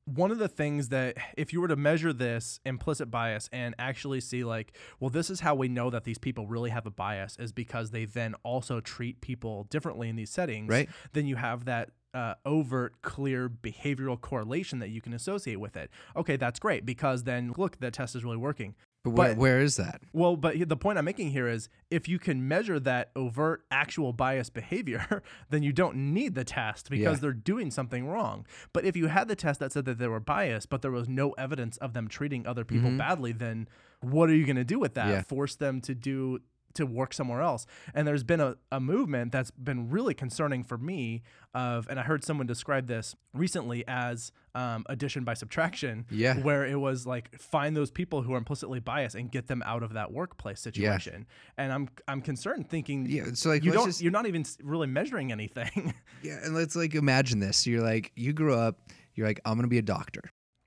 one of the things that if you were to measure this implicit bias and actually see like well this is how we know that these people really have a bias is because they then also treat people differently in these settings Right. then you have that uh, overt clear behavioral correlation that you can associate with it okay that's great because then look the test is really working But, where, But- where is that? Well, but the point I'm making here is if you can measure that overt actual bias behavior, then you don't need the test because Yeah. they're doing something wrong. But if you had the test that said that they were biased, but there was no evidence of them treating other people badly, then what are you going to do with that? Mm-hmm. Yeah. Force them to do to work somewhere else. And there's been a, a movement that's been really concerning for me of and I heard someone describe this recently as um, addition by subtraction Yeah. where it was like find those people who are implicitly biased and get them out of that workplace situation. Yeah. And I'm I'm concerned thinking Yeah, so, like, you don't just, you're not even really measuring anything. Yeah, and let's like imagine this. You're like, you grew up, you're like, I'm gonna be a doctor.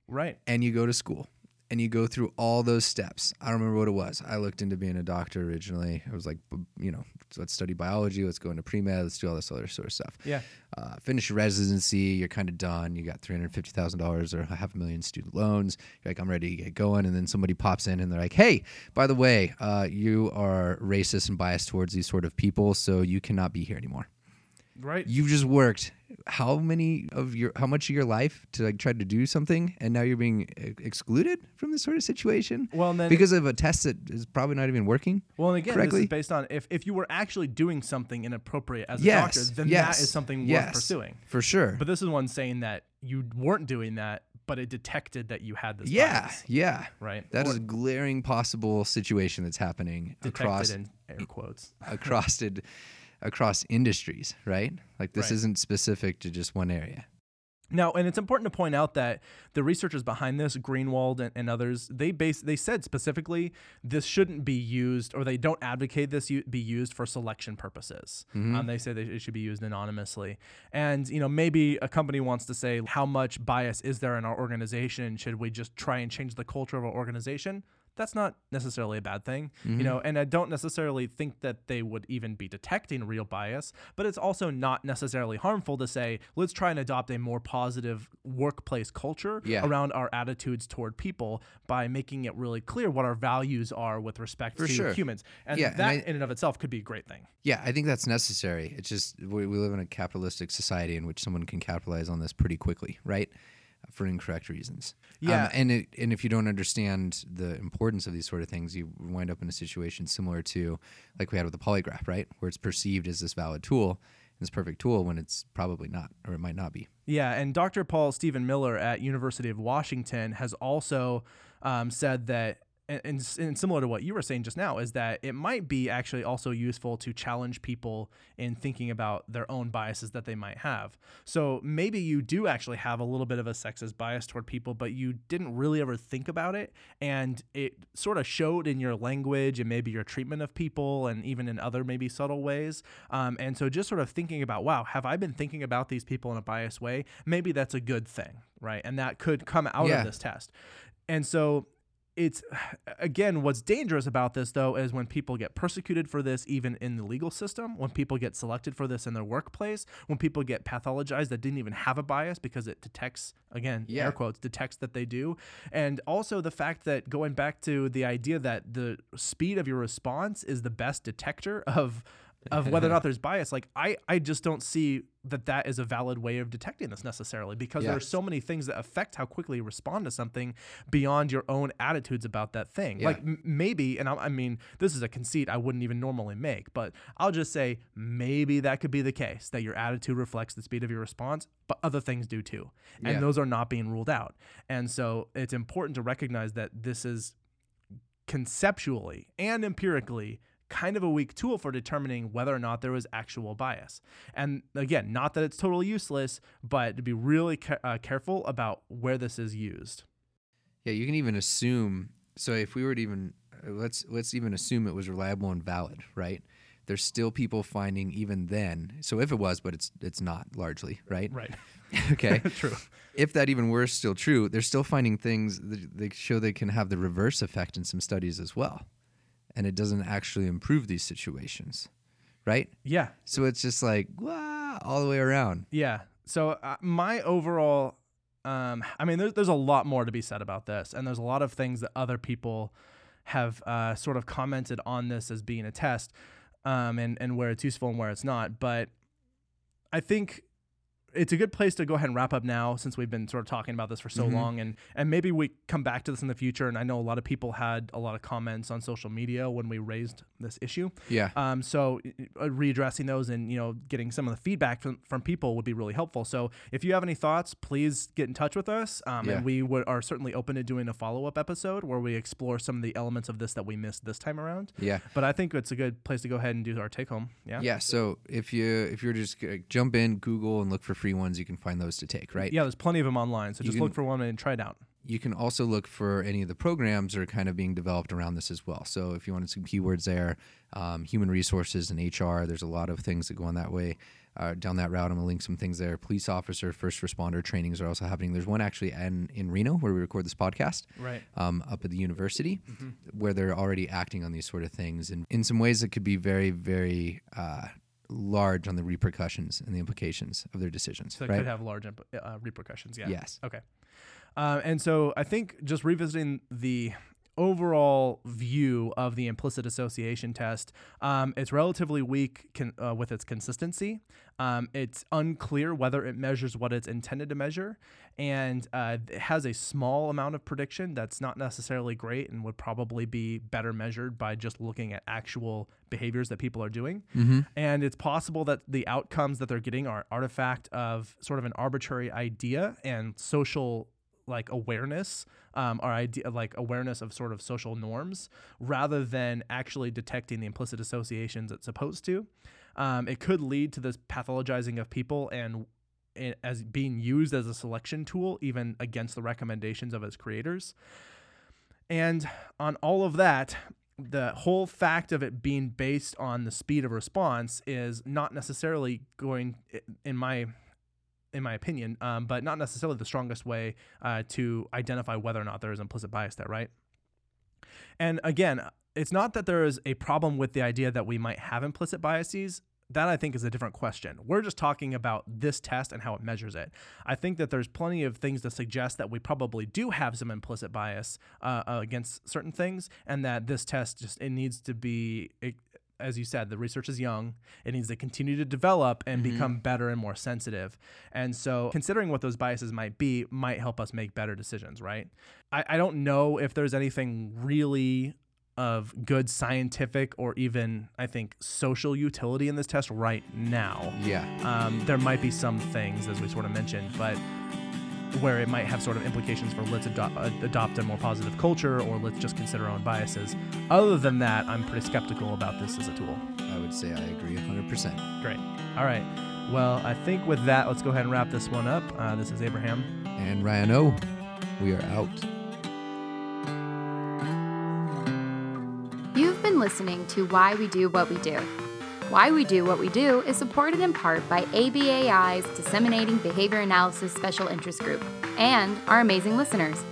right. and you go to school and you go through all those steps. I don't remember what it was. I looked into being a doctor originally. I was like, you know, let's study biology, let's go into pre med, let's do all this other sort of stuff. Yeah. Uh, finish your residency, you're kind of done. You got three hundred fifty thousand dollars or half a million student loans. You're like, I'm ready to get going, and then somebody pops in and they're like, Hey, by the way, uh, you are racist and biased towards these sort of people, so you cannot be here anymore Right. you've just worked how many of your how much of your life to like try to do something and now you're being excluded from this sort of situation Well, then because of a test that is probably not even working Well, and again, this correctly? is based on if, if you were actually doing something inappropriate as a yes doctor, then yes that is something yes, worth pursuing. for sure But this is one saying that you weren't doing that, but it detected that you had this yeah bias, yeah right? that Or is a glaring possible situation that's happening detected across in air quotes. across it, across industries right like this Right. isn't specific to just one area Now, and it's important to point out that the researchers behind this, Greenwald and, and others, they base they said specifically this shouldn't be used, or they don't advocate this u- be used for selection purposes. Um, they say that it should be used anonymously. And you know, maybe a company wants to say how much bias is there in our organization? Should we just try and change the culture of our organization? That's not necessarily a bad thing, you mm-hmm. know, and I don't necessarily think that they would even be detecting real bias, but it's also not necessarily harmful to say, let's try and adopt a more positive workplace culture Yeah. around our attitudes toward people by making it really clear what our values are with respect For to sure. humans. And Yeah, and that I- in and of itself could be a great thing. Yeah, I think that's necessary. It's just we, we live in a capitalistic society in which someone can capitalize on this pretty quickly, right? For incorrect reasons. Um, Yeah. and it, and if you don't understand the importance of these sort of things, you wind up in a situation similar to like we had with the polygraph, right? Where it's perceived as this valid tool, this perfect tool when it's probably not, or it might not be. Yeah, and Dr. Paul Steven Miller at University of Washington has also um, said that, and, and, and similar to what you were saying just now, is that it might be actually also useful to challenge people in thinking about their own biases that they might have. So maybe you do actually have a little bit of a sexist bias toward people, but you didn't really ever think about it, and it sort of showed in your language and maybe your treatment of people, and even in other maybe subtle ways. Um, and so just sort of thinking about, wow, have I been thinking about these people in a biased way? Maybe that's a good thing, right? And that could come out Yeah. of this test. And so it's again what's dangerous about this though is when people get persecuted for this even in the legal system when people get selected for this in their workplace when people get pathologized that didn't even have a bias because it detects again Yeah. air quotes detects that they do and also the fact that going back to the idea that the speed of your response is the best detector of of whether or not there's bias like i i just don't see that that is a valid way of detecting this necessarily because there are so many things that affect how quickly you respond to something beyond your own attitudes about that thing Yeah. like m- maybe and I, I mean this is a conceit i wouldn't even normally make but i'll just say maybe that could be the case that your attitude reflects the speed of your response but other things do too and Yeah. those are not being ruled out and so it's important to recognize that this is conceptually and empirically kind of a weak tool for determining whether or not there was actual bias. And again, not that it's totally useless, but to be really ca- uh, careful about where this is used. Yeah, you can even assume. So if we were to even uh, let's let's even assume it was reliable and valid, right? There's still people finding even then. So if it was, but it's it's not largely, right? Right. Okay. True. if that even were still true, they're still finding things that they show they can have the reverse effect in some studies as well, and it doesn't actually improve these situations, right? Yeah. So it's just like wow, all the way around. Yeah. So uh, my overall, um, I mean, there's there's a lot more to be said about this, and there's a lot of things that other people have uh, sort of commented on this as being a test, um, and and where it's useful and where it's not. But I think it's a good place to go ahead and wrap up now since we've been sort of talking about this for so Mhm. long and and maybe we come back to this in the future and I know a lot of people had a lot of comments on social media when we raised this issue Yeah. um, so uh, readdressing those and you know getting some of the feedback from, from people would be really helpful. So if you have any thoughts, please get in touch with us, um, Yeah. and we would, are certainly open to doing a follow up episode where we explore some of the elements of this that we missed this time around. Yeah. But I think it's a good place to go ahead and do our take home. Yeah. Yeah. So if you if you're just jump in Google and look for free ones, you can find those to take, right? Yeah, there's plenty of them online. So You just can- look for one and try it out. You can also look for any of the programs that are kind of being developed around this as well. So if you wanted some keywords there, um, human resources and HR, there's a lot of things that go on that way, uh, down that route. I'm gonna link some things there. Police officer, first responder trainings are also happening. There's one actually in, in Reno where we record this podcast. Right. um, up at the university Mm-hmm. where they're already acting on these sort of things and in some ways it could be very very uh, large on the repercussions and the implications of their decisions So it right could have large imp- uh, repercussions. Yeah. yes Okay. Um, and so I think just revisiting the overall view of the implicit association test, um, it's relatively weak con- uh, with its consistency. Um, it's unclear whether it measures what it's intended to measure, and uh, it has a small amount of prediction that's not necessarily great and would probably be better measured by just looking at actual behaviors that people are doing. mm-hmm. And it's possible that the outcomes that they're getting are artifact of sort of an arbitrary idea and social like awareness um, or idea like awareness of sort of social norms rather than actually detecting the implicit associations it's supposed to. Um, it could lead to this pathologizing of people and as being used as a selection tool even against the recommendations of its creators. And on all of that, the whole fact of it being based on the speed of response is not necessarily going, in my in my opinion, um, but not necessarily the strongest way uh, to identify whether or not there is implicit bias there, right? And again, it's not that there is a problem with the idea that we might have implicit biases. That I think is a different question. We're just talking about this test and how it measures it. I think that there's plenty of things to suggest that we probably do have some implicit bias uh, against certain things, and that this test just it needs to be. As you said, the research is young. It needs to continue to develop and become better and more sensitive. And so, considering what those biases might be, might help us make better decisions, right? I, I don't know if there's anything really of good scientific or even, I think, social utility in this test right now. yeah Um, there might be some things, as we sort of mentioned, but where it might have sort of implications for let's ado- uh, adopt a more positive culture or let's just consider our own biases. Other than that, I'm pretty skeptical about this as a tool. i would say i agree 100% Great. All right. Well, I think with that, let's go ahead and wrap this one up. Uh, this is Abraham. and ryan o we are out You've been listening to Why We Do What We Do. Why We Do What We Do is supported in part by ABAI's Disseminating Behavior Analysis Special Interest Group and our amazing listeners.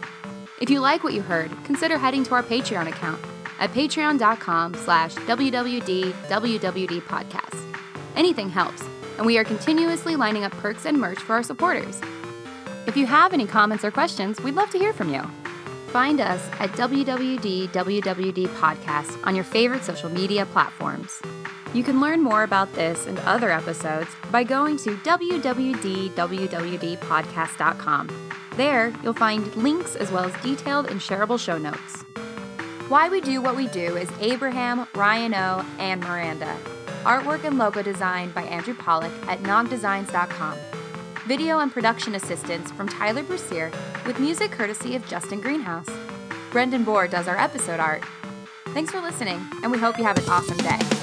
If you like what you heard, consider heading to our Patreon account at patreon.com slash podcast. Anything helps, and we are continuously lining up perks and merch for our supporters. If you have any comments or questions, we'd love to hear from you. Find us at WWD on your favorite social media platforms. You can learn more about this and other episodes by going to www.wwdpodcast.com. There, you'll find links as well as detailed and shareable show notes. Why We Do What We Do is Abraham, Ryan O, and Miranda. Artwork and logo design by Andrew Pollock at nogdesigns.com. Video and production assistance from Tyler Brussier with music courtesy of Justin Greenhouse. Brendan Bohr does our episode art. Thanks for listening, and we hope you have an awesome day.